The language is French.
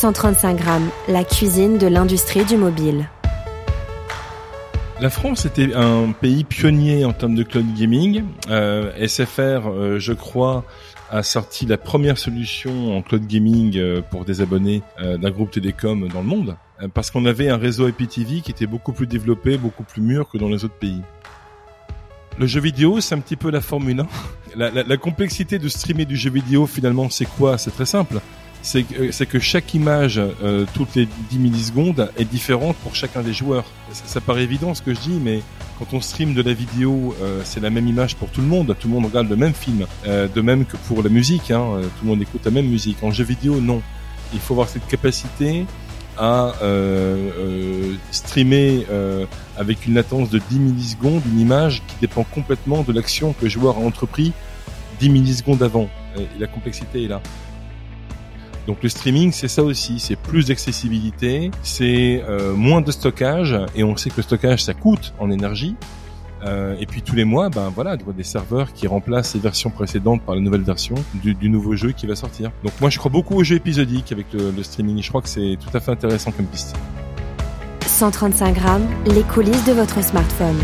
135 grammes, la cuisine de l'industrie du mobile. La France était un pays pionnier en termes de cloud gaming. Euh, SFR, euh, je crois, a sorti la première solution en cloud gaming euh, pour des abonnés d'un groupe télécom dans le monde, parce qu'on avait un réseau IPTV qui était beaucoup plus développé, beaucoup plus mûr que dans les autres pays. Le jeu vidéo, c'est un petit peu la Formule 1. La, la, la complexité de streamer du jeu vidéo, finalement, c'est quoi? C'est très simple. C'est que, chaque image, euh, toutes les 10 millisecondes, est différente pour chacun des joueurs. Ça, ça, paraît évident ce que je dis, mais quand on stream de la vidéo, euh, c'est la même image pour tout le monde. Tout le monde regarde le même film. Euh, de même que pour la musique, hein, tout le monde écoute la même musique. En jeu vidéo, non. Il faut avoir cette capacité à euh, euh, streamer euh, avec une latence de 10 millisecondes une image qui dépend complètement de l'action que le joueur a entrepris 10 millisecondes avant. Et la complexité est là. Donc le streaming, c'est ça aussi, c'est plus d'accessibilité, c'est euh, moins de stockage, et on sait que le stockage, ça coûte en énergie. Euh, et puis tous les mois, ben voilà, des serveurs qui remplacent les versions précédentes par la nouvelle version du, du, nouveau jeu qui va sortir. Donc moi, je crois beaucoup aux jeux épisodiques avec le, le streaming. Je crois que c'est tout à fait intéressant comme piste. 135 grammes, les coulisses de votre smartphone.